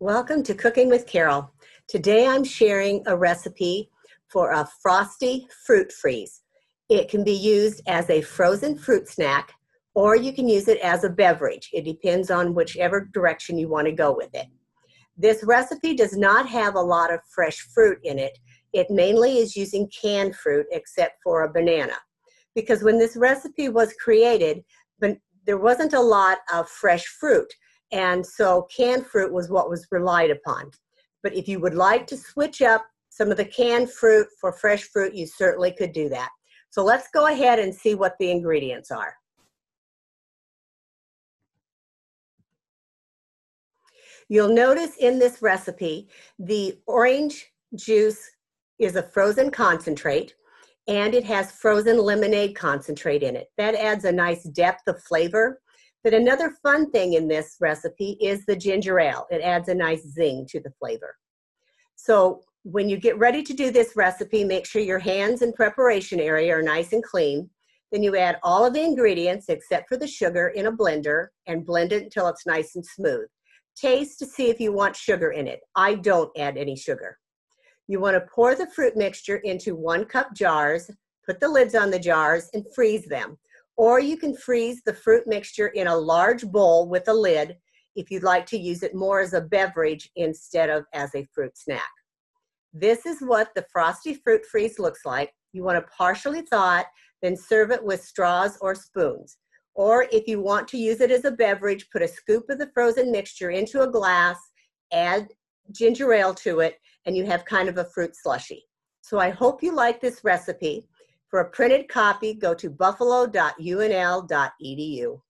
Welcome to Cooking with Carol. Today I'm sharing a recipe for a frosty fruit freeze. It can be used as a frozen fruit snack or you can use it as a beverage. It depends on whichever direction you want to go with it. This recipe does not have a lot of fresh fruit in it. It mainly is using canned fruit except for a banana. Because when this recipe was created, there wasn't a lot of fresh fruit. And so canned fruit was what was relied upon. But if you would like to switch up some of the canned fruit for fresh fruit, you certainly could do that. So let's go ahead and see what the ingredients are. You'll notice in this recipe, the orange juice is a frozen concentrate and it has frozen lemonade concentrate in it. That adds a nice depth of flavor but another fun thing in this recipe is the ginger ale. It adds a nice zing to the flavor. So when you get ready to do this recipe, make sure your hands and preparation area are nice and clean. Then you add all of the ingredients except for the sugar in a blender and blend it until it's nice and smooth. Taste to see if you want sugar in it. I don't add any sugar. You want to pour the fruit mixture into one cup jars, put the lids on the jars, and freeze them or you can freeze the fruit mixture in a large bowl with a lid if you'd like to use it more as a beverage instead of as a fruit snack. This is what the frosty fruit freeze looks like. You want to partially thaw it, then serve it with straws or spoons. Or if you want to use it as a beverage, put a scoop of the frozen mixture into a glass, add ginger ale to it, and you have kind of a fruit slushy. So I hope you like this recipe. For a printed copy, go to buffalo.unl.edu.